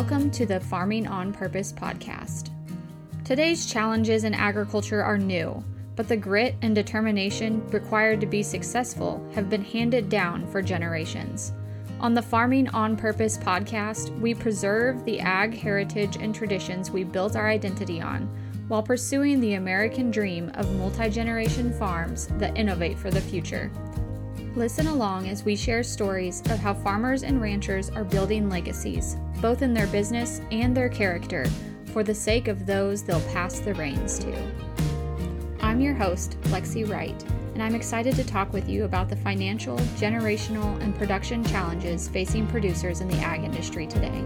Welcome to the Farming on Purpose podcast. Today's challenges in agriculture are new, but the grit and determination required to be successful have been handed down for generations. On the Farming on Purpose podcast, we preserve the ag heritage and traditions we built our identity on while pursuing the American dream of multi generation farms that innovate for the future. Listen along as we share stories of how farmers and ranchers are building legacies, both in their business and their character, for the sake of those they'll pass the reins to. I'm your host, Lexi Wright, and I'm excited to talk with you about the financial, generational, and production challenges facing producers in the ag industry today.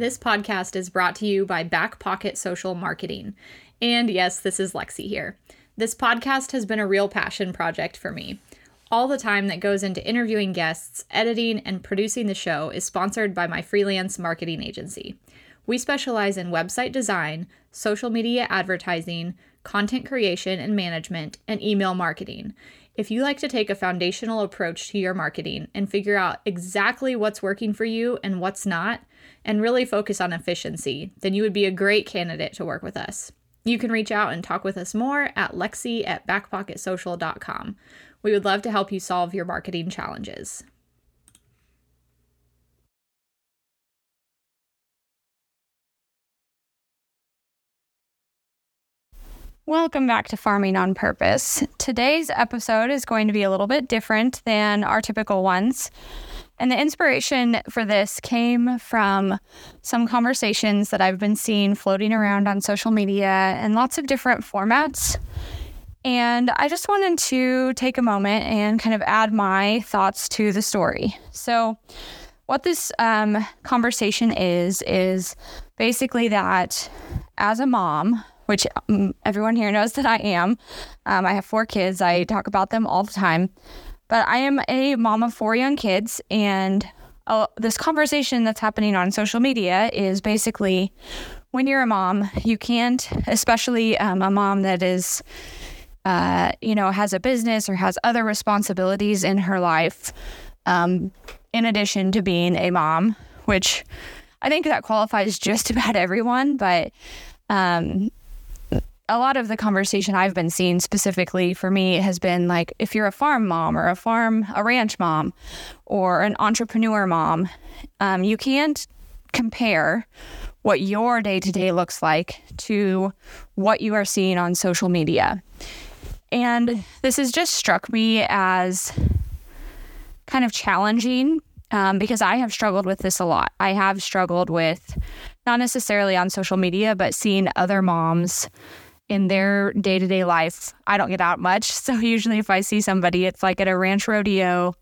This podcast is brought to you by Back Pocket Social Marketing. And yes, this is Lexi here. This podcast has been a real passion project for me. All the time that goes into interviewing guests, editing, and producing the show is sponsored by my freelance marketing agency. We specialize in website design, social media advertising, content creation and management, and email marketing. If you like to take a foundational approach to your marketing and figure out exactly what's working for you and what's not, and really focus on efficiency, then you would be a great candidate to work with us. You can reach out and talk with us more at lexi at backpocketsocial.com. We would love to help you solve your marketing challenges. Welcome back to Farming on Purpose. Today's episode is going to be a little bit different than our typical ones. And the inspiration for this came from some conversations that I've been seeing floating around on social media in lots of different formats. And I just wanted to take a moment and kind of add my thoughts to the story. So, what this um, conversation is, is basically that as a mom, which um, everyone here knows that I am, um, I have four kids, I talk about them all the time. But I am a mom of four young kids, and uh, this conversation that's happening on social media is basically when you're a mom, you can't, especially um, a mom that is, uh, you know, has a business or has other responsibilities in her life, um, in addition to being a mom, which I think that qualifies just about everyone, but um, a lot of the conversation I've been seeing specifically for me has been like if you're a farm mom or a farm, a ranch mom, or an entrepreneur mom, um, you can't compare what your day to day looks like to what you are seeing on social media. And this has just struck me as kind of challenging um, because I have struggled with this a lot. I have struggled with not necessarily on social media, but seeing other moms in their day to day life. I don't get out much. So usually, if I see somebody, it's like at a ranch rodeo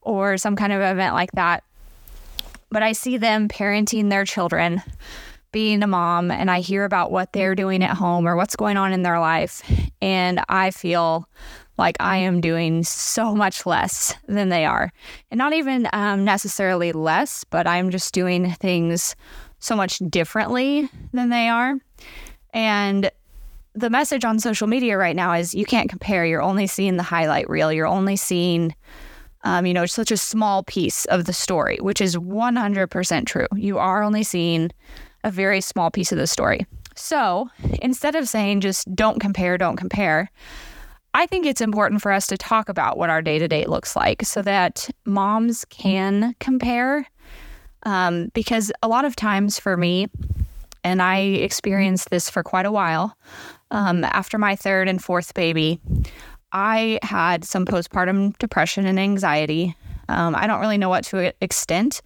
or some kind of event like that. But I see them parenting their children, being a mom, and I hear about what they're doing at home or what's going on in their life. And I feel like I am doing so much less than they are. And not even um, necessarily less, but I'm just doing things so much differently than they are. And the message on social media right now is you can't compare. You're only seeing the highlight reel. You're only seeing, um, you know, such a small piece of the story, which is 100% true. You are only seeing a very small piece of the story. So instead of saying just don't compare, don't compare, I think it's important for us to talk about what our day to day looks like so that moms can compare. Um, because a lot of times for me, and I experienced this for quite a while, um, after my third and fourth baby, I had some postpartum depression and anxiety. Um, I don't really know what to extent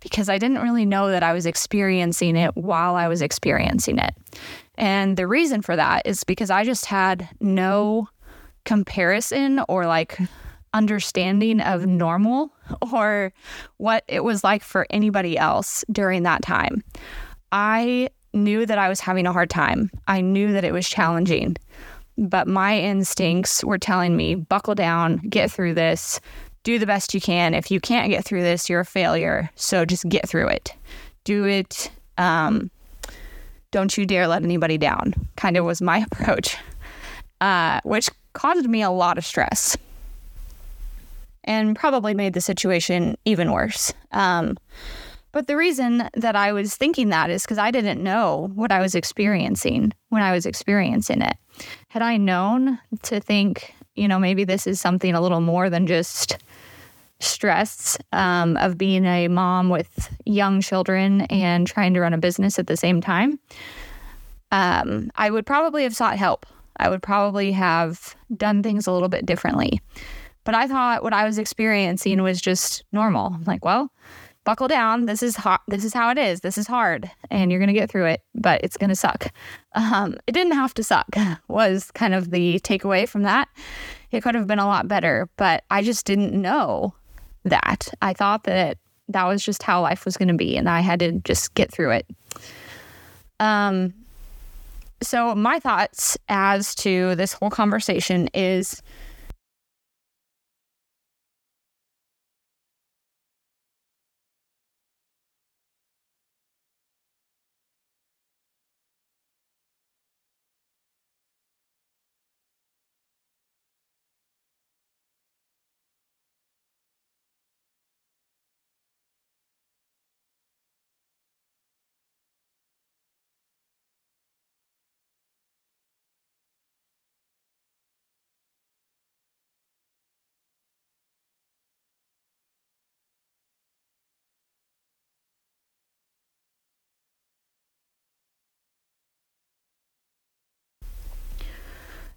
because I didn't really know that I was experiencing it while I was experiencing it. And the reason for that is because I just had no comparison or like understanding of normal or what it was like for anybody else during that time. I knew that I was having a hard time. I knew that it was challenging, but my instincts were telling me, buckle down, get through this, do the best you can. If you can't get through this, you're a failure. So just get through it. Do it. Um, don't you dare let anybody down, kind of was my approach, uh, which caused me a lot of stress. and probably made the situation even worse. Um, but the reason that I was thinking that is because I didn't know what I was experiencing when I was experiencing it. Had I known to think, you know, maybe this is something a little more than just stress um, of being a mom with young children and trying to run a business at the same time, um, I would probably have sought help. I would probably have done things a little bit differently. But I thought what I was experiencing was just normal. Like, well, buckle down. This is hot. This is how it is. This is hard, and you're gonna get through it. But it's gonna suck. Um, it didn't have to suck. Was kind of the takeaway from that. It could have been a lot better, but I just didn't know that. I thought that that was just how life was gonna be, and I had to just get through it. Um. So my thoughts as to this whole conversation is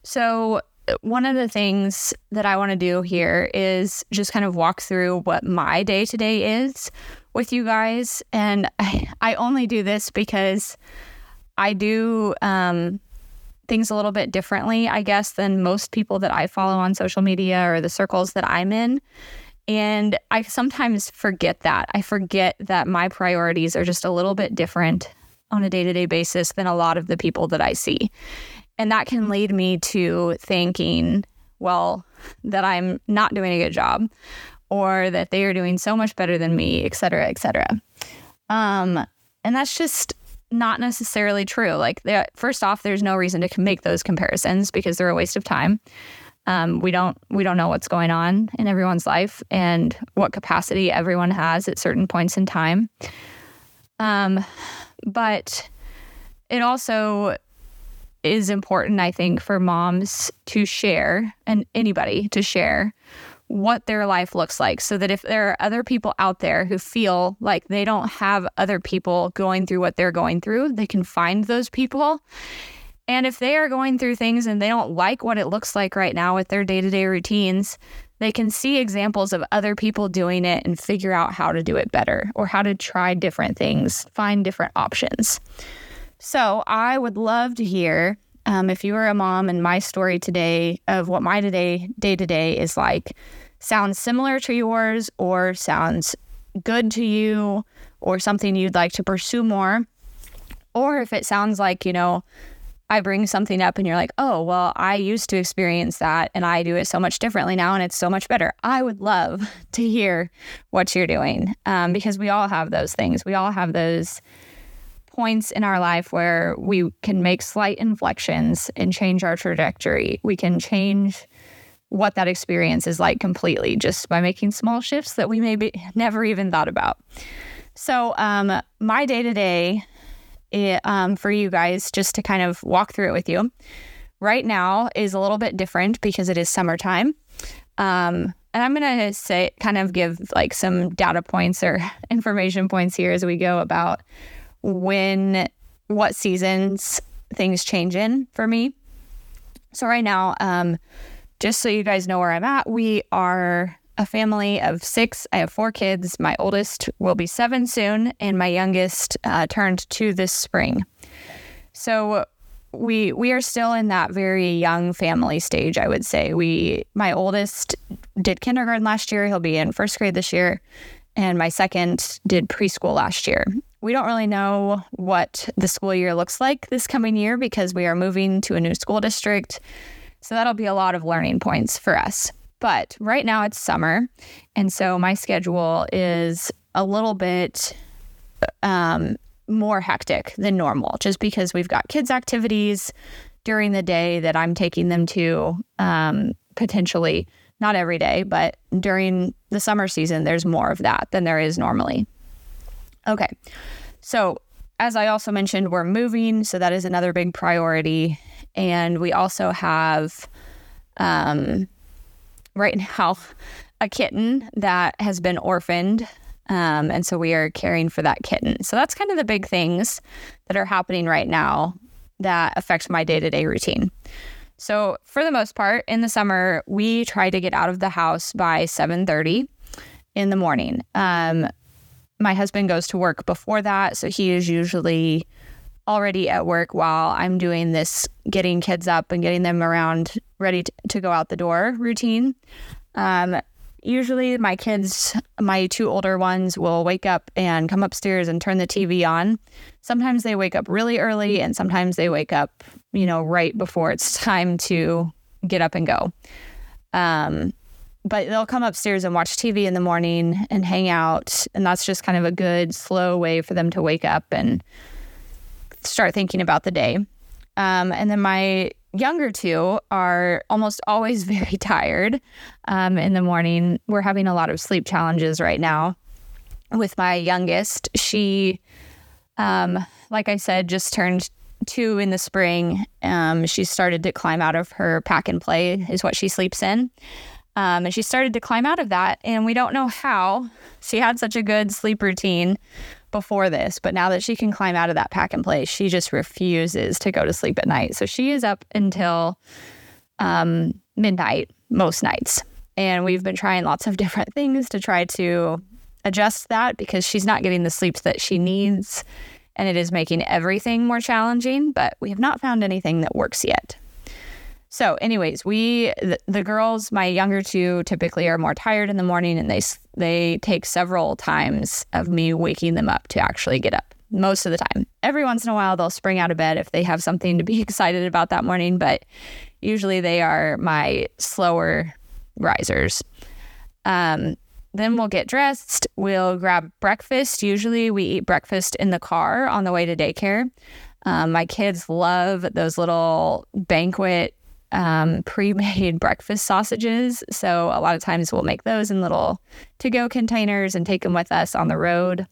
So, one of the things that I want to do here is just kind of walk through what my day to day is with you guys. And I, I, only do this because I do um, things a little bit differently, I guess, than most people that I follow on social media or the circles that I'm in. And I sometimes forget that. I forget that my priorities are just a little bit different on a day to day basis than a lot of the people that I see. And that can lead me to thinking, well, that I'm not doing a good job or that they are doing so much better than me, et cetera, et cetera. Um, and that's just not necessarily true. Like, first off, there's no reason to make those comparisons because they're a waste of time. Um, we don't we don't know what's going on in everyone's life and what capacity everyone has at certain points in time. Um, but it also is important, I think, for moms to share and anybody to share what their life looks like so that if there are other people out there who feel like they don't have other people going through what they're going through, they can find those people. And if they are going through things and they don't like what it looks like right now with their day to day routines, they can see examples of other people doing it and figure out how to do it better or how to try different things, find different options. So I would love to hear um, if you are a mom and my story today of what my day day to day is like sounds similar to yours or sounds good to you or something you'd like to pursue more or if it sounds like you know I bring something up and you're like, oh, well, I used to experience that and I do it so much differently now and it's so much better. I would love to hear what you're doing um, because we all have those things. We all have those points in our life where we can make slight inflections and change our trajectory. We can change what that experience is like completely just by making small shifts that we maybe never even thought about. So, um, my day to day for you guys, just to kind of walk through it with you, right now is a little bit different because it is summertime. Um, and I'm going to say, kind of give like some data points or information points here as we go about when what seasons things change in for me. So right now, um, just so you guys know where I'm at, we are a family of six. I have four kids. My oldest will be seven soon, and my youngest uh, turned two this spring. So we we are still in that very young family stage. I would say we my oldest did kindergarten last year. He'll be in first grade this year, and my second did preschool last year. We don't really know what the school year looks like this coming year because we are moving to a new school district. So that'll be a lot of learning points for us. But right now it's summer. And so my schedule is a little bit um, more hectic than normal just because we've got kids' activities during the day that I'm taking them to um, potentially not every day, but during the summer season, there's more of that than there is normally. Okay. So, as I also mentioned, we're moving. So, that is another big priority. And we also have, um, right now, a kitten that has been orphaned. Um, and so we are caring for that kitten. So that's kind of the big things that are happening right now that affect my day to day routine. So for the most part, in the summer, we try to get out of the house by 7:30 in the morning. Um, my husband goes to work before that, so he is usually already at work while I'm doing this getting kids up and getting them around ready to, to go out the door routine. Um, usually my kids, my two older ones, will wake up and come upstairs and turn the TV on. Sometimes they wake up really early and sometimes they wake up, you know, right before it's time to get up and go. Um, but they'll come upstairs and watch TV in the morning and hang out. And that's just kind of a good, slow way for them to wake up and start thinking about the day. Um, and then my younger two are almost always very tired um, in the morning. We're having a lot of sleep challenges right now. With my youngest, she, um, like I said, just turned two in the spring. Um, she started to climb out of her pack and play, is what she sleeps in. Um, and she started to climb out of that, and we don't know how. She had such a good sleep routine before this, but now that she can climb out of that pack and play, she just refuses to go to sleep at night. So she is up until um, midnight most nights. And we've been trying lots of different things to try to adjust that because she's not getting the sleep that she needs. And it is making everything more challenging, but we have not found anything that works yet. So, anyways, we the, the, girls, my younger two, typically are more tired in the morning, and they they take several times of me waking them up to actually get up. Most of the time, every once in a while, they'll spring out of bed if they have something to be excited about that morning, but usually they are my slower risers. Um, then we'll get dressed. We'll grab breakfast. Usually, we eat breakfast in the car on the way to daycare. Um, my kids love those little banquet um, pre made breakfast sausages. So a lot of times we'll make those in little to go containers and take them with us on the road.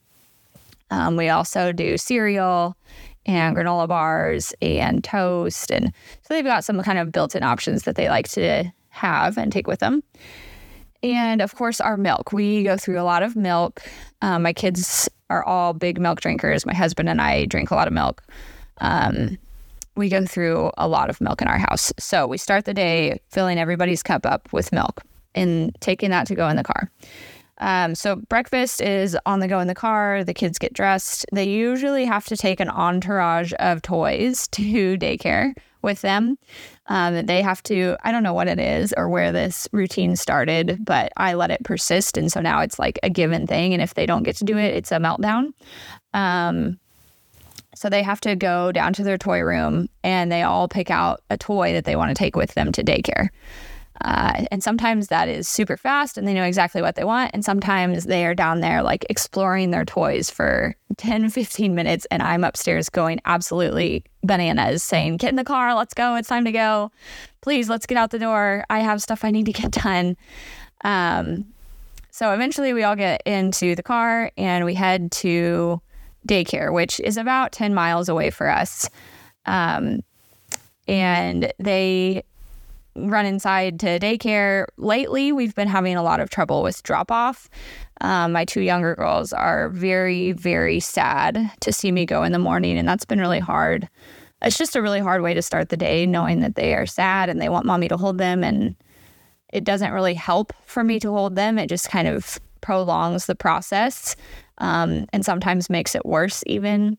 Um, we also do cereal and granola bars and toast. And so they've got some kind of built in options that they like to have and take with them. And of course, our milk. We go through a lot of milk. Um, my kids are all big milk drinkers. My husband and I drink a lot of milk. Um, we go through a lot of milk in our house. So we start the day filling everybody's cup up with milk and taking that to go in the car. Um, so breakfast is on the go in the car. The kids get dressed. They usually have to take an entourage of toys to daycare with them. Um, they have to, I don't know what it is or where this routine started, but I let it persist. And so now it's like a given thing. And if they don't get to do it, it's a meltdown. Um, so they have to go down to their toy room and they all pick out a toy that they want to take with them to daycare. Uh, and sometimes that is super fast and they know exactly what they want. And sometimes they are down there like exploring their toys for 10, 15 minutes. And I'm upstairs going absolutely bananas, saying, Get in the car, let's go, it's time to go. Please, let's get out the door. I have stuff I need to get done. Um, so eventually we all get into the car and we head to daycare, which is about 10 miles away for us. Um, and they run inside to daycare. Lately, we've been having a lot of trouble with drop off. Um, my two younger girls are very, very sad to see me go in the morning, and that's been really hard. It's just a really hard way to start the day, knowing that they are sad and they want mommy to hold them. And it doesn't really help for me to hold them. It just kind of prolongs the process um, and sometimes makes it worse, even.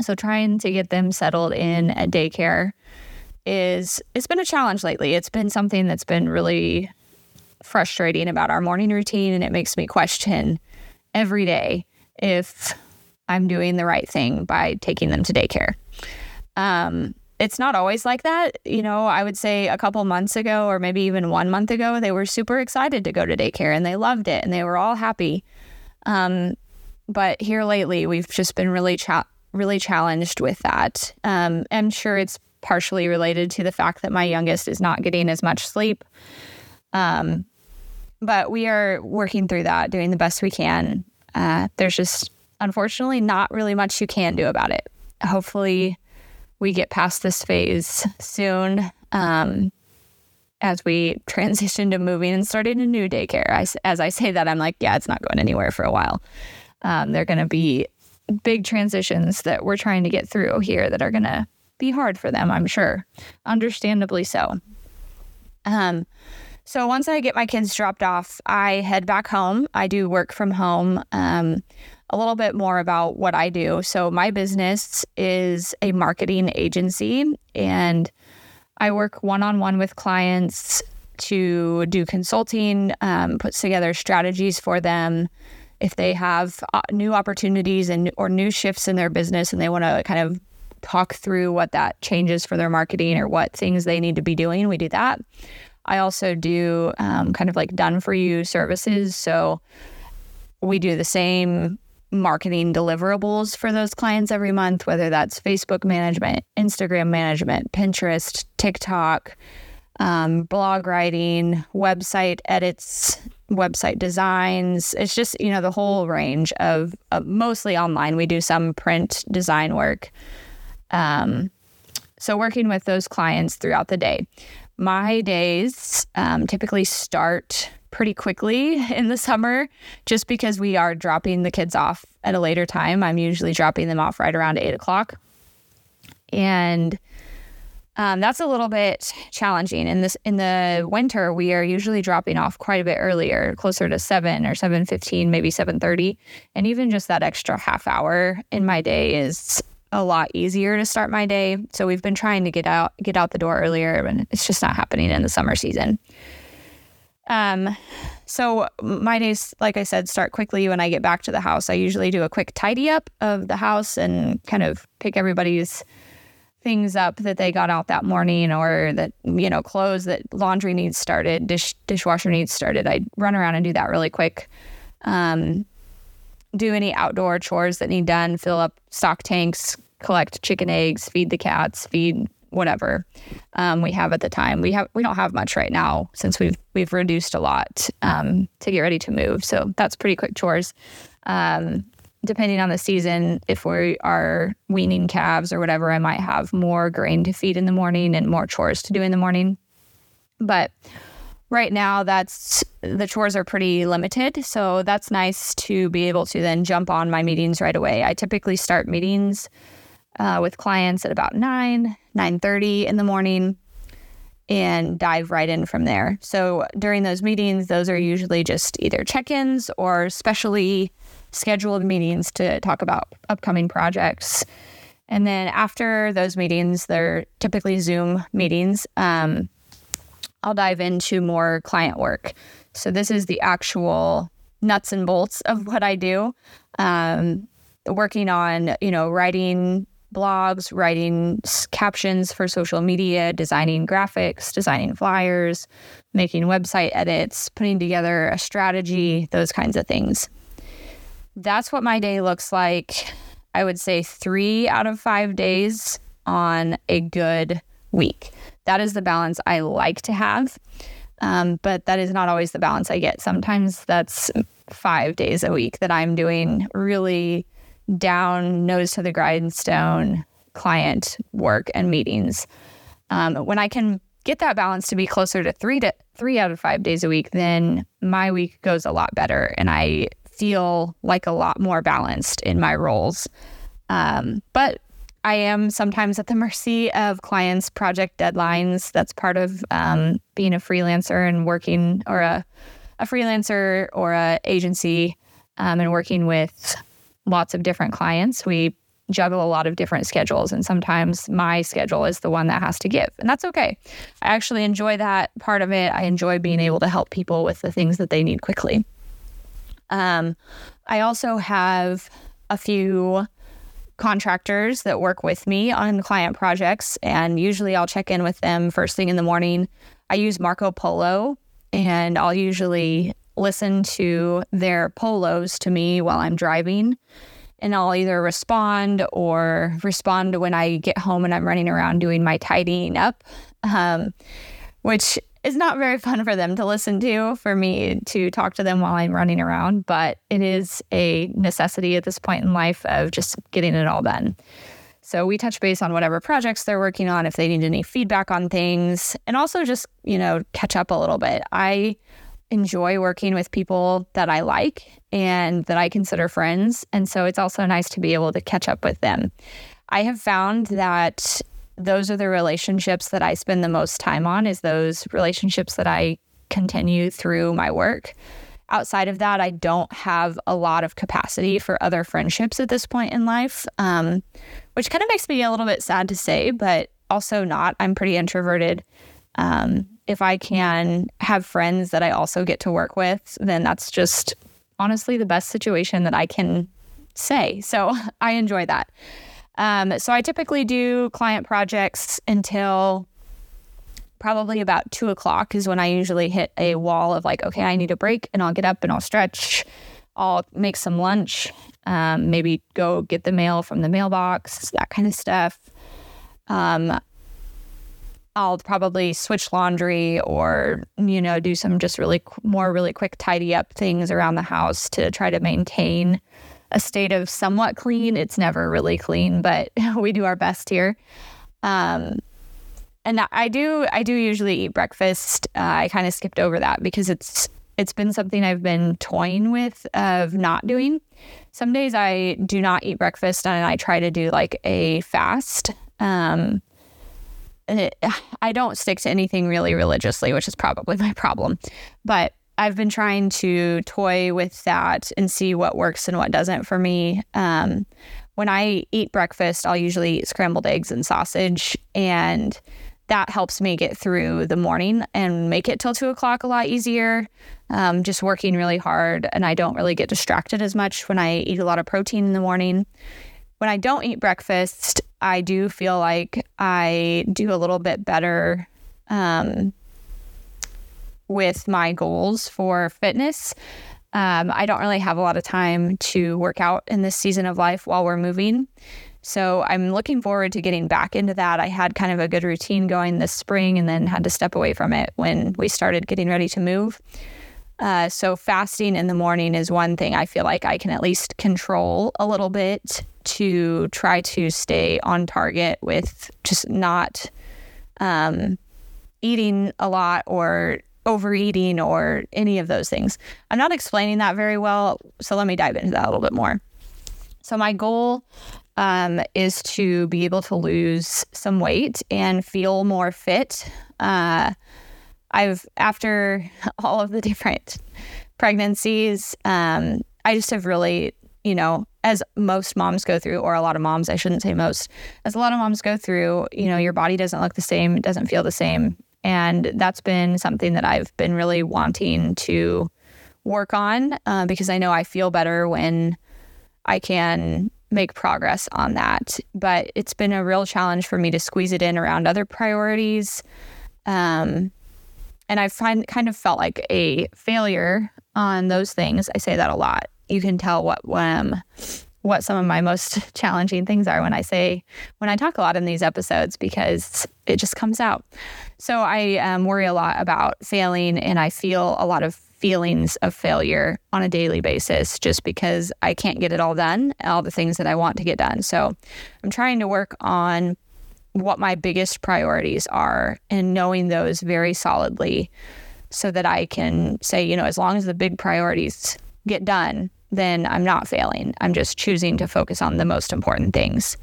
So, trying to get them settled in at daycare is it's been a challenge lately. It's been something that's been really frustrating about our morning routine, and it makes me question every day if I'm doing the right thing by taking them to daycare. Um, it's not always like that. You know, I would say a couple months ago, or maybe even one month ago, they were super excited to go to daycare and they loved it and they were all happy. Um, but here lately, we've just been really cha- really challenged with that. Um, I'm sure it's partially related to the fact that my youngest is not getting as much sleep. Um, but we are working through that, doing the best we can. Uh, there's just unfortunately not really much you can do about it. Hopefully, we get past this phase soon um, as we transition to moving and starting a new daycare. I, as I say that, I'm like, yeah, it's not going anywhere for a while. Um, they're going to be big transitions that we're trying to get through here that are going to be hard for them, I'm sure. Understandably so. Um, so once I get my kids dropped off, I head back home. I do work from home. Um, a little bit more about what I do. So my business is a marketing agency, and I work one on one with clients to do consulting, um, puts together strategies for them if they have uh, new opportunities and or new shifts in their business, and they want to kind of talk through what that changes for their marketing or what things they need to be doing. We do that. I also do um, kind of like done for you services. So we do the same marketing deliverables for those clients every month, whether that's Facebook management, Instagram management, Pinterest, TikTok, um, blog writing, website edits, website designs. It's just, you know, the whole range of, mostly online. We do some print design work. Um, so, working with those clients throughout the day. My days um, typically start pretty quickly in the summer just because we are dropping the kids off at a later time. I'm usually dropping them off right around eight o'clock. And um, that's a little bit challenging. In this in the winter, we are usually dropping off quite a bit earlier, closer to seven or seven fifteen, maybe seven thirty, and even just that extra half hour in my day is a lot easier to start my day. So we've been trying to get out get out the door earlier, and it's just not happening in the summer season. Um, so my days, like I said, start quickly when I get back to the house. I usually do a quick tidy up of the house and kind of pick everybody's things up that they got out that morning or that you know clothes that laundry needs started dish dishwasher needs started I'd run around and do that really quick. Um, do any outdoor chores that need done fill up stock tanks collect chicken eggs feed the cats feed whatever um, we have at the time. We have we don't have much right now since we've we've reduced a lot um, to get ready to move. So that's pretty quick chores. Um, depending on the season, if we are weaning calves or whatever, I might have more grain to feed in the morning and more chores to do in the morning. But right now, that's the chores are pretty limited. So that's nice to be able to then jump on my meetings right away. I typically start meetings uh, with clients at about 9, 9.30 in the morning and dive right in from there. So during those meetings, those are usually just either check-ins or specially scheduled meetings to talk about upcoming projects. And then after those meetings, they're typically Zoom meetings. Um, I'll dive into more client work. So this is the actual nuts and bolts of what I do. Um, working on, you know, writing blogs, writing captions for social media, designing graphics, designing flyers, making website edits, putting together a strategy, those kinds of things that's what my day looks like. I would say three out of five days on a good week. That is the balance I like to have. Um, but that is not always the balance I get. Sometimes that's five days a week that I'm doing really down, nose to the grindstone client work and meetings. Um, when I can get that balance to be closer to three to three out of five days a week, then my week goes a lot better, and I feel like a lot more balanced in my roles. Um, but I am sometimes at the mercy of clients' project deadlines. That's part of um, being a freelancer and working, or a, a freelancer or a agency, um, and working with lots of different clients. We juggle a lot of different schedules, and sometimes my schedule is the one that has to give, and that's okay. I actually enjoy that part of it. I enjoy being able to help people with the things that they need quickly. Um, I also have a few contractors that work with me on client projects, and usually I'll check in with them first thing in the morning. I use Marco Polo, and I'll usually listen to their polos to me while I'm driving. And I'll either respond or respond when I get home and I'm running around doing my tidying up, um, which it's not very fun for them to listen to, for me to talk to them while I'm running around, but it is a necessity at this point in life of just getting it all done. So we touch base on whatever projects they're working on, if they need any feedback on things, and also just, you know, catch up a little bit. I enjoy working with people that I like and that I consider friends. And so it's also nice to be able to catch up with them. I have found that those are the relationships that I spend the most time on is those relationships that I continue through my work. Outside of that, I don't have a lot of capacity for other friendships at this point in life, um, which kind of makes me a little bit sad to say, but also not. I'm pretty introverted. Um, if I can have friends that I also get to work with, then that's just honestly the best situation that I can say. So I enjoy that. Um, so I typically do client projects until probably about two o'clock is when I usually hit a wall of like, okay, I need a break and I'll get up and I'll stretch. I'll make some lunch, um, maybe go get the mail from the mailbox, that kind of stuff. Um, I'll probably switch laundry or, you know, do some just really more really quick tidy up things around the house to try to maintain a state of somewhat clean. It's never really clean, but we do our best here. Um, and I do I do usually eat breakfast. Uh, I kind of skipped over that because it's it's been something I've been toying with of not doing. Some days I do not eat breakfast and I try to do like a fast. Um, it, I don't stick to anything really religiously, which is probably my problem. But I've been trying to toy with that and see what works and what doesn't for me. Um, when I eat breakfast, I'll usually eat scrambled eggs and sausage, and that helps me get through the morning and make it till two o'clock a lot easier. Um, just working really hard, and I don't really get distracted as much when I eat a lot of protein in the morning. When I don't eat breakfast, I do feel like I do a little bit better um, with my goals for fitness. Um, I don't really have a lot of time to work out in this season of life while we're moving. So I'm looking forward to getting back into that. I had kind of a good routine going this spring and then had to step away from it when we started getting ready to move. Uh, so fasting in the morning is one thing I feel like I can at least control a little bit to try to stay on target with just not um, eating a lot or overeating or any of those things. I'm not explaining that very well, so let me dive into that a little bit more. So my goal um, is to be able to lose some weight and feel more fit. Uh, I've after all of the different pregnancies, um, I just have really, you know, as most moms go through, or a lot of moms, I shouldn't say most, as a lot of moms go through, you know, your body doesn't look the same, it doesn't feel the same. And that's been something that I've been really wanting to work on uh, because I know I feel better when I can make progress on that. But it's been a real challenge for me to squeeze it in around other priorities. Um, and I find kind of felt like a failure on those things. I say that a lot. You can tell what um, what some of my most challenging things are when I say when I talk a lot in these episodes because it just comes out. So I um, worry a lot about failing, and I feel a lot of feelings of failure on a daily basis just because I can't get it all done, all the things that I want to get done. So I'm trying to work on what my biggest priorities are and knowing those very solidly so that I can say, you know, as long as the big priorities get done, then I'm not failing. I'm just choosing to focus on the most important things.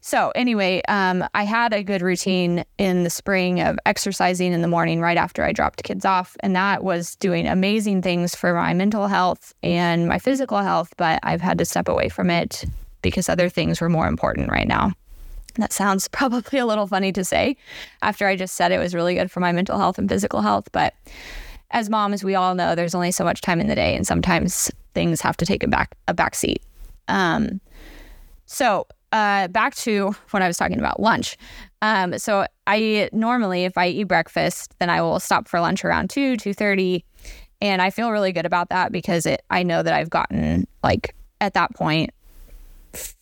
So, anyway, um, I had a good routine in the spring of exercising in the morning right after I dropped kids off. And that was doing amazing things for my mental health and my physical health. But I've had to step away from it because other things were more important right now. That sounds probably a little funny to say after I just said it was really good for my mental health and physical health. But as moms, we all know there's only so much time in the day, and sometimes things have to take a back a back seat. Um, so uh, back to what I was talking about lunch. Um, so I normally, if I eat breakfast, then I will stop for lunch around two two thirty, and I feel really good about that because it. I know that I've gotten like at that point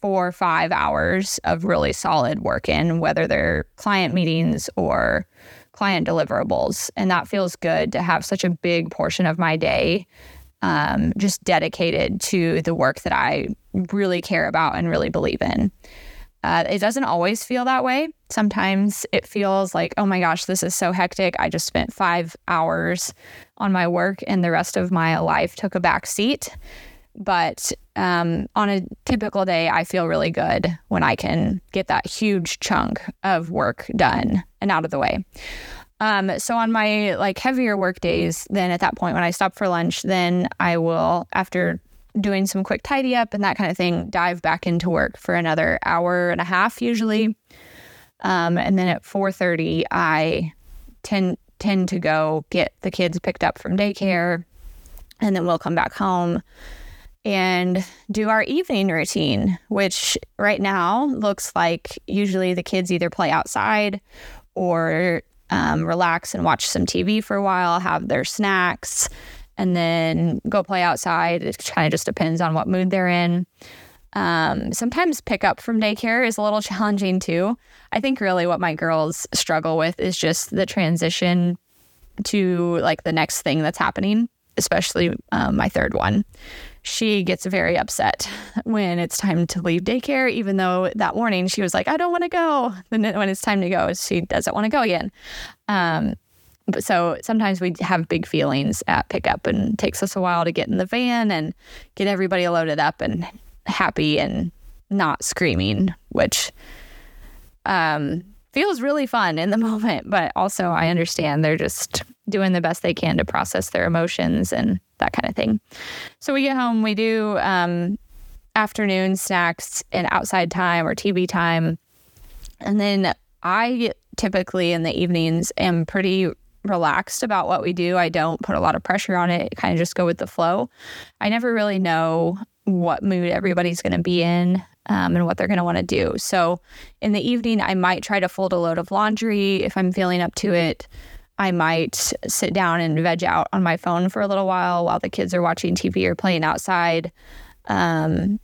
four or five hours of really solid work in, whether they're client meetings or client deliverables. And that feels good to have such a big portion of my day um, just dedicated to the work that I really care about and really believe in. Uh, it doesn't always feel that way. Sometimes it feels like, oh my gosh, this is so hectic. I just spent five hours on my work and the rest of my life took a back seat. But um, on a typical day, I feel really good when I can get that huge chunk of work done and out of the way. Um, so on my like heavier work days, then at that point when I stop for lunch, then I will after doing some quick tidy up and that kind of thing, dive back into work for another hour and a half usually. Um, and then at 4:30, I tend tend to go get the kids picked up from daycare, and then we'll come back home and do our evening routine, which right now looks like usually the kids either play outside or um, relax and watch some TV for a while, have their snacks, and then go play outside. It kind of just depends on what mood they're in. Um, sometimes pick up from daycare is a little challenging too. I think really what my girls struggle with is just the transition to like the next thing that's happening, especially um, my third one she gets very upset when it's time to leave daycare, even though that morning she was like, I don't want to go. Then when it's time to go, she doesn't want to go again. Um, but so sometimes we have big feelings at pickup and it takes us a while to get in the van and get everybody loaded up and happy and not screaming, which um, feels really fun in the moment. But also, I understand they're just doing the best they can to process their emotions and that kind of thing. So we get home, we do um, afternoon snacks and outside time or TV time. And then I typically in the evenings am pretty relaxed about what we do. I don't put a lot of pressure on it, kind of just go with the flow. I never really know what mood everybody's going to be in um, and what they're going to want to do. So in the evening, I might try to fold a load of laundry if I'm feeling up to it. I might sit down and veg out on my phone for a little while while the kids are watching TV or playing outside. Um,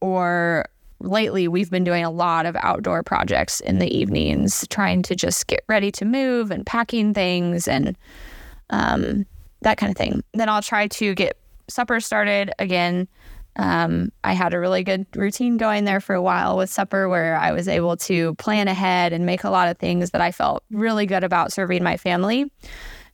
or lately, we've been doing a lot of outdoor projects in the evenings, trying to just get ready to move and packing things and um, that kind of thing. Then I'll try to get supper started again um, I had a really good routine going there for a while with supper where I was able to plan ahead and make a lot of things that I felt really good about serving my family.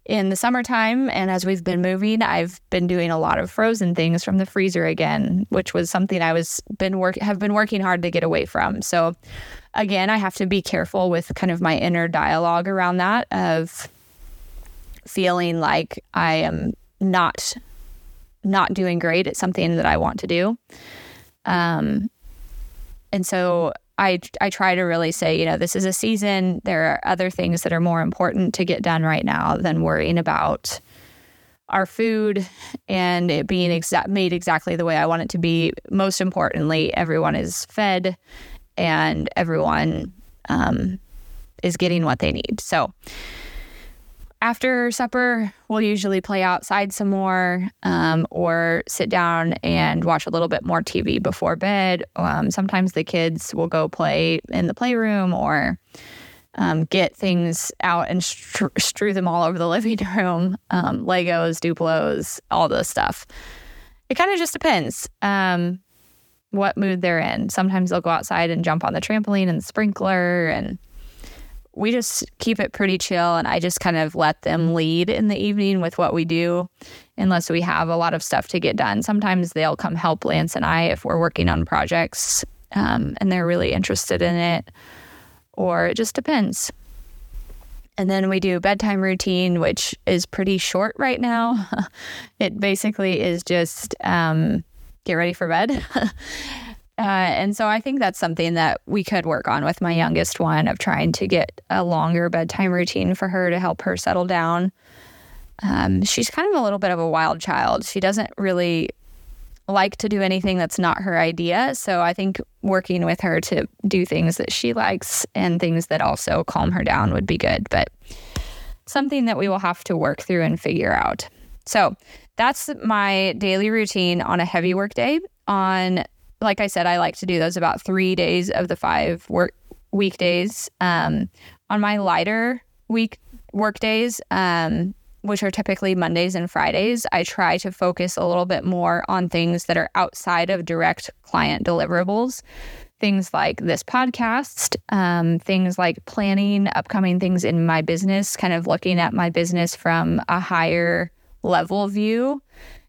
In the summertime, and as we've been moving, I've been doing a lot of frozen things from the freezer again, which was something I was been work have been working hard to get away from. So, again, I have to be careful with kind of my inner dialogue around that of feeling like I am not not doing great at something that I want to do. Um, and so I I try to really say, you know, this is a season. There are other things that are more important to get done right now than worrying about our food and it being exa- made exactly the way I want it to be. Most importantly, everyone is fed and everyone um, is getting what they need. So after supper, we'll usually play outside some more um, or sit down and watch a little bit more TV before bed. Um, sometimes the kids will go play in the playroom or um, get things out and str- strew them all over the living room um, Legos, Duplos, all this stuff. It kind of just depends um, what mood they're in. Sometimes they'll go outside and jump on the trampoline and the sprinkler and we just keep it pretty chill and I just kind of let them lead in the evening with what we do unless we have a lot of stuff to get done. Sometimes they'll come help Lance and I if we're working on projects um, and they're really interested in it, or it just depends. And then we do bedtime routine, which is pretty short right now. it basically is just um, get ready for bed. Uh, and so I think that's something that we could work on with my youngest one of trying to get a longer bedtime routine for her to help her settle down. Um, she's kind of a little bit of a wild child. She doesn't really like to do anything that's not her idea. So I think working with her to do things that she likes and things that also calm her down would be good. But something that we will have to work through and figure out. So that's my daily routine on a heavy work day. On like I said, I like to do those about three days of the five work weekdays. Um, on my lighter week work days, um, which are typically Mondays and Fridays, I try to focus a little bit more on things that are outside of direct client deliverables. Things like this podcast, um, things like planning upcoming things in my business, kind of looking at my business from a higher level view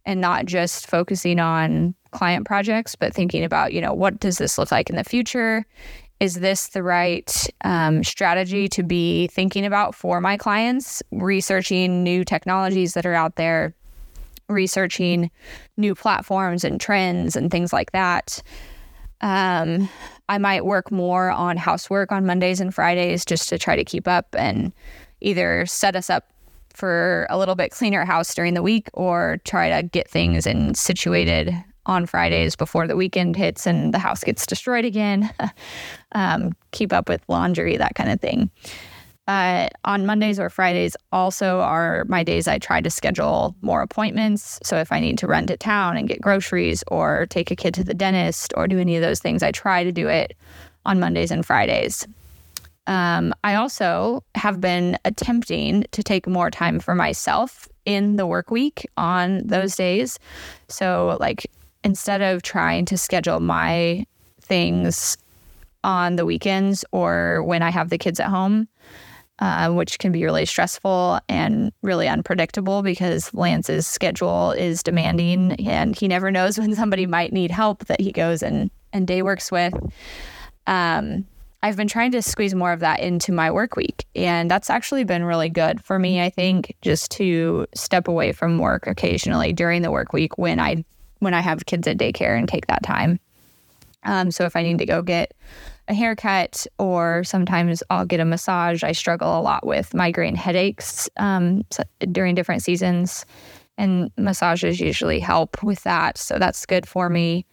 and not just focusing on client projects, but thinking about, you know, what does this look like in the future? Is this the right um, strategy to be thinking about for my clients? Researching new technologies that are out there, researching new platforms and trends and things like that. Um, I might work more on housework on Mondays and Fridays just to try to keep up and either set us up for a little bit cleaner house during the week or try to get things in situated on Fridays before the weekend hits and the house gets destroyed again. um, keep up with laundry, that kind of thing. Uh, on Mondays or Fridays, also are my days I try to schedule more appointments. So if I need to run to town and get groceries or take a kid to the dentist or do any of those things, I try to do it on Mondays and Fridays. Um, I also have been attempting to take more time for myself in the work week on those days. So, like, instead of trying to schedule my things on the weekends or when I have the kids at home, uh, which can be really stressful and really unpredictable because Lance's schedule is demanding and he never knows when somebody might need help that he goes and, and day works with. Um, I've been trying to squeeze more of that into my work week. And that's actually been really good for me, I think, just to step away from work occasionally during the work week when I when I have kids at daycare and take that time. Um, so if I need to go get a haircut or sometimes I'll get a massage, I struggle a lot with migraine headaches um, during different seasons. And massages usually help with that. So that's good for me.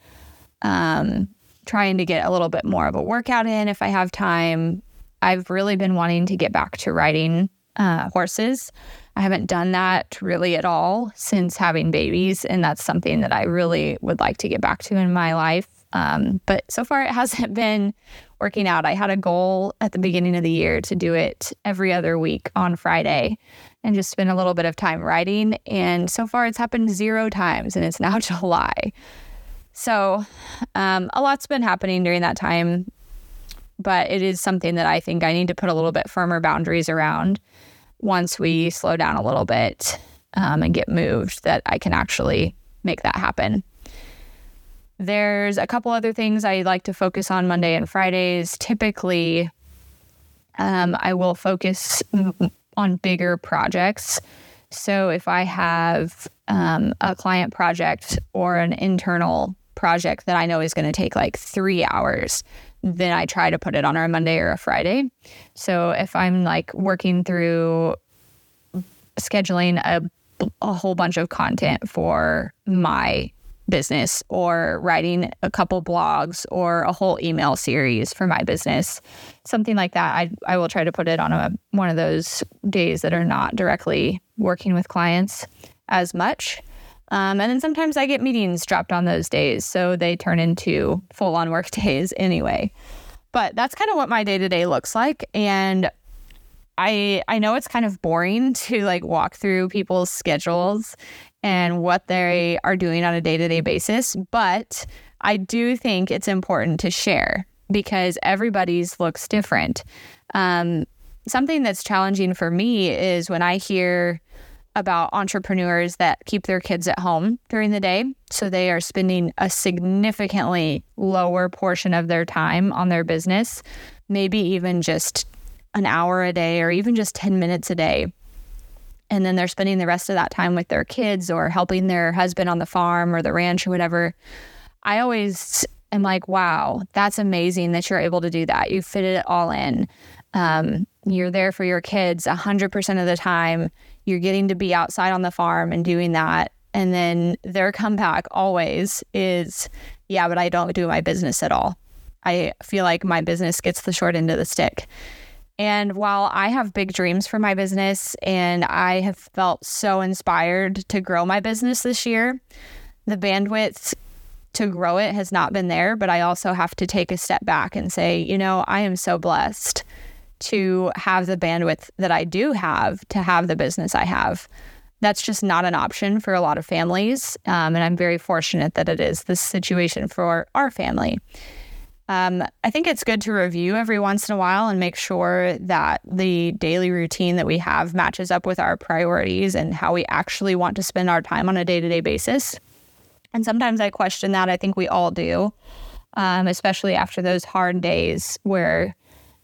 Um, trying to get a little bit more of a workout in if I have time. I've really been wanting to get back to riding uh, horses. I haven't done that really at all since having babies, and that's something that I really would like to get back to in my life. Um, but so far, it hasn't been working out. I had a goal at the beginning of the year to do it every other week on Friday and just spend a little bit of time riding. And so far, it's happened zero times, and it's now July. So, um, a lot's been happening during that time, but it is something that I think I need to put a little bit firmer boundaries around once we slow down a little bit um, and get moved, that I can actually make that happen. There's a couple other things I like to focus on Monday and Fridays. Typically, um, I will focus on bigger projects. So if I have um, a client project or an internal project that I know is going to take like three hours, then I try to put it on a Monday or a Friday. So if I'm like working through scheduling a, a whole bunch of content for my business or writing a couple blogs or a whole email series for my business something like that i, I will try to put it on a, one of those days that are not directly working with clients as much um, and then sometimes I get meetings dropped on those days. So they turn into full on work days anyway. But that's kind of what my day to day looks like. And I I know it's kind of boring to like walk through people's schedules and what they are doing on a day to day basis, but I do think it's important to share because everybody's looks different. Um, something that's challenging for me is when I hear about entrepreneurs that keep their kids at home during the day. So they are spending a significantly lower portion of their time on their business, maybe even just an hour a day or even just 10 minutes a day. And then they're spending the rest of that time with their kids or helping their husband on the farm or the ranch or whatever. I always am like, wow, that's amazing that you're able to do that. You fit it all in. Um, you're there for your kids 100% of the time you're getting to be outside on the farm and doing that. And then their comeback always is, yeah, but I don't do my business at all. I feel like my business gets the short end of the stick. And while I have big dreams for my business and I have felt so inspired to grow my business this year, the bandwidth to grow it has not been there. But I also have to take a step back and say, you know, I am so blessed to have the bandwidth that I do have to have the business I have. That's just not an option for a lot of families. Um, and I'm very fortunate that it is this situation for our family. Um, I think it's good to review every once in a while and make sure that the daily routine that we have matches up with our priorities and how we actually want to spend our time on a day to day basis. And sometimes I question that. I think we all do, um, especially after those hard days where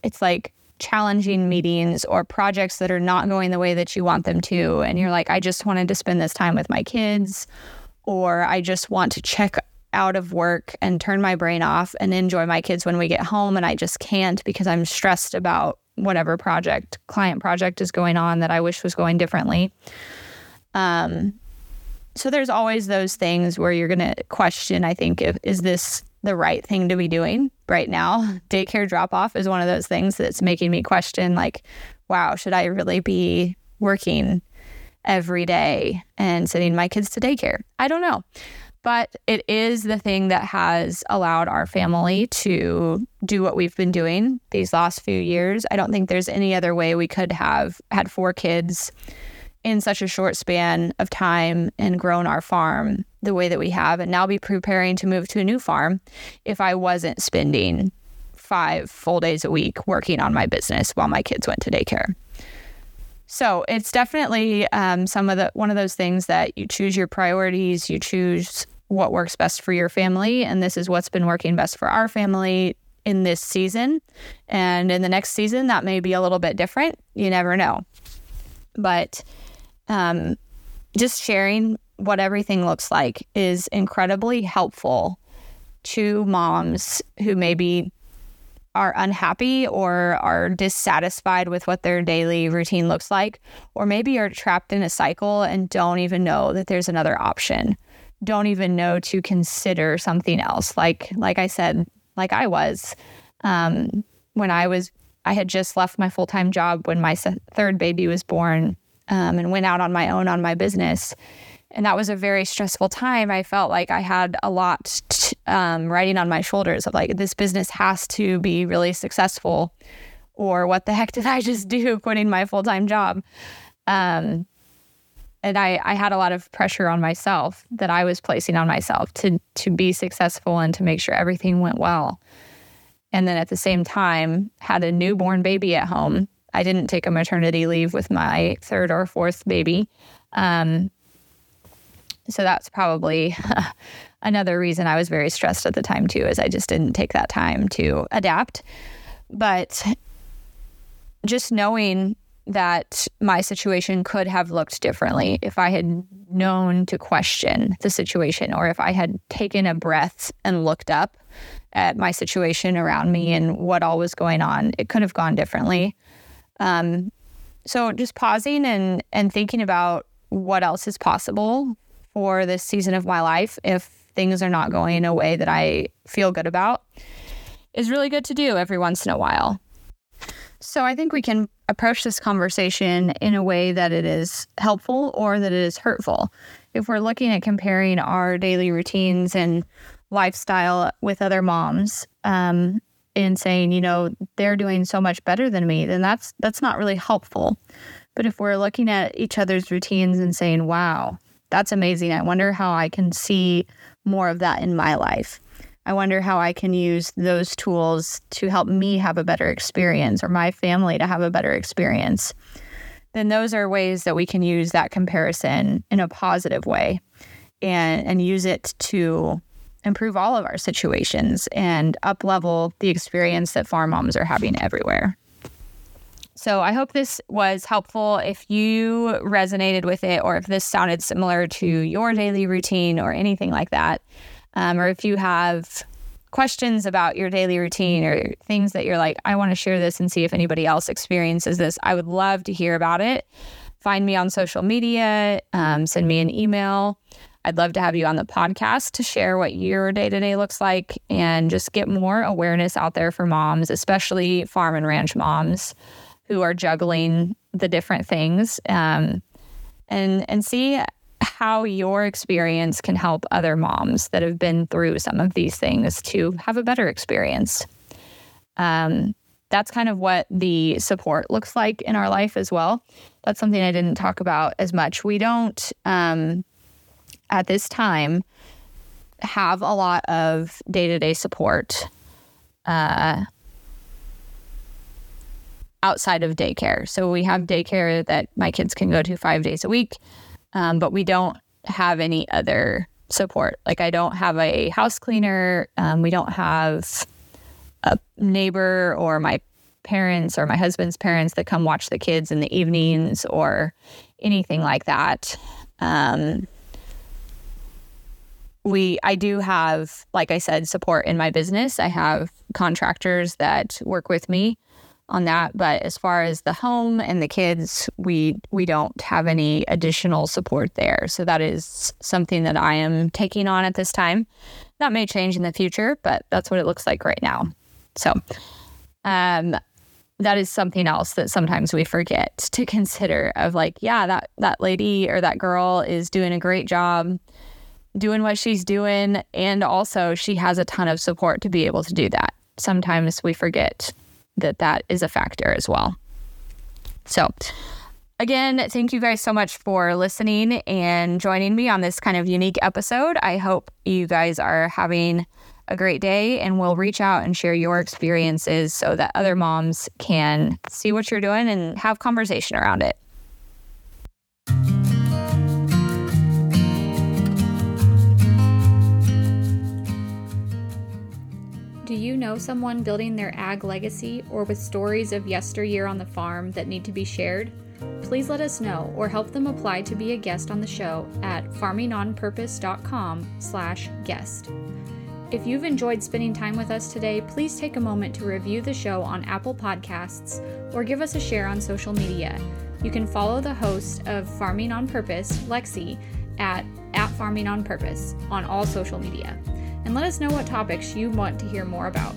it's like challenging meetings or projects that are not going the way that you want them to. And you're like, I just wanted to spend this time with my kids, or I just want to check out of work and turn my brain off and enjoy my kids when we get home. And I just can't because I'm stressed about whatever project, client project is going on that I wish was going differently. Um, so there's always those things where you're going to question, I think, if, is this the right thing to be doing right now? Daycare drop off is one of those things that's making me question, like, wow, should I really be working every day and sending my kids to daycare? I don't know but it is the thing that has allowed our family to do what we've been doing these last few years. I don't think there's any other way we could have had four kids in such a short span of time and grown our farm the way that we have and now be preparing to move to a new farm if I wasn't spending five full days a week working on my business while my kids went to daycare. So it's definitely um, some of the one of those things that you choose your priorities, you choose what works best for your family. And this is what's been working best for our family in this season. And in the next season, that may be a little bit different. You never know. But um, just sharing what everything looks like is incredibly helpful to moms who maybe are unhappy or are dissatisfied with what their daily routine looks like, or maybe are trapped in a cycle and don't even know that there's another option don't even know to consider something else. Like like I said, like I was um, when I was I had just left my full time job when my third baby was born um, and went out on my own on my business. And that was a very stressful time. I felt like I had a lot t- um, riding on my shoulders of like, this business has to be really successful, or what the heck did I just do quitting my full time job? Um, and I, I had a lot of pressure on myself that I was placing on myself to to be successful and to make sure everything went well. And then at the same time, had a newborn baby at home. I didn't take a maternity leave with my third or fourth baby. Um, so that's probably another reason I was very stressed at the time too, is I just didn't take that time to adapt. But just knowing that my situation could have looked differently if I had known to question the situation or if I had taken a breath and looked up at my situation around me and what all was going on. It could have gone differently. Um, so just pausing and and thinking about what else is possible for this season of my life if things are not going in a way that I feel good about is really good to do every once in a while. So I think we can approach this conversation in a way that it is helpful or that it is hurtful. If we're looking at comparing our daily routines and lifestyle with other moms, um, and saying, you know, they're doing so much better than me, then that's that's not really helpful. But if we're looking at each other's routines and saying, wow, that's amazing. I wonder how I can see more of that in my life. I wonder how I can use those tools to help me have a better experience or my family to have a better experience. Then those are ways that we can use that comparison in a positive way and, and use it to improve all of our situations and up level the experience that farm moms are having everywhere. So I hope this was helpful. If you resonated with it or if this sounded similar to your daily routine or anything like that, um, or if you have questions about your daily routine or things that you're like, I want to share this and see if anybody else experiences this, I would love to hear about it. Find me on social media, um, send me an email. I'd love to have you on the podcast to share what your day to day looks like and just get more awareness out there for moms, especially farm and ranch moms who are juggling the different things. Um, and and see how your experience can help other moms that have been through some of these things to have a better experience. Um, that's kind of what the support looks like in our life as well. That's something I didn't talk about as much. We don't, um, at this time, have a lot of day to day support uh, outside of daycare. So we have daycare that my kids can go to five days a week, um, but we don't have any other support. Like I don't have a house cleaner. Um, we don't have a neighbor or my parents or my husband's parents that come watch the kids in the evenings or anything like that. Um, we I do have, like I said, support in my business. I have contractors that work with me on that. But as far as the home and the kids, we we don't have any additional support there. So that is something that I am taking on at this time. That may change in the future, but that's what it looks like right now. So um that is something else that sometimes we forget to consider of like, yeah, that that lady or that girl is doing a great job doing what she's doing and also she has a ton of support to be able to do that. Sometimes we forget that that is a factor as well. So, again, thank you guys so much for listening and joining me on this kind of unique episode. I hope you guys are having a great day and we'll reach out and share your experiences so that other moms can see what you're doing and have conversation around it. You know someone building their ag legacy or with stories of yesteryear on the farm that need to be shared? Please let us know or help them apply to be a guest on the show at farmingonpurpose.com/guest. If you've enjoyed spending time with us today, please take a moment to review the show on Apple Podcasts or give us a share on social media. You can follow the host of Farming on Purpose, Lexi, at, at Farming on Purpose on all social media and let us know what topics you want to hear more about.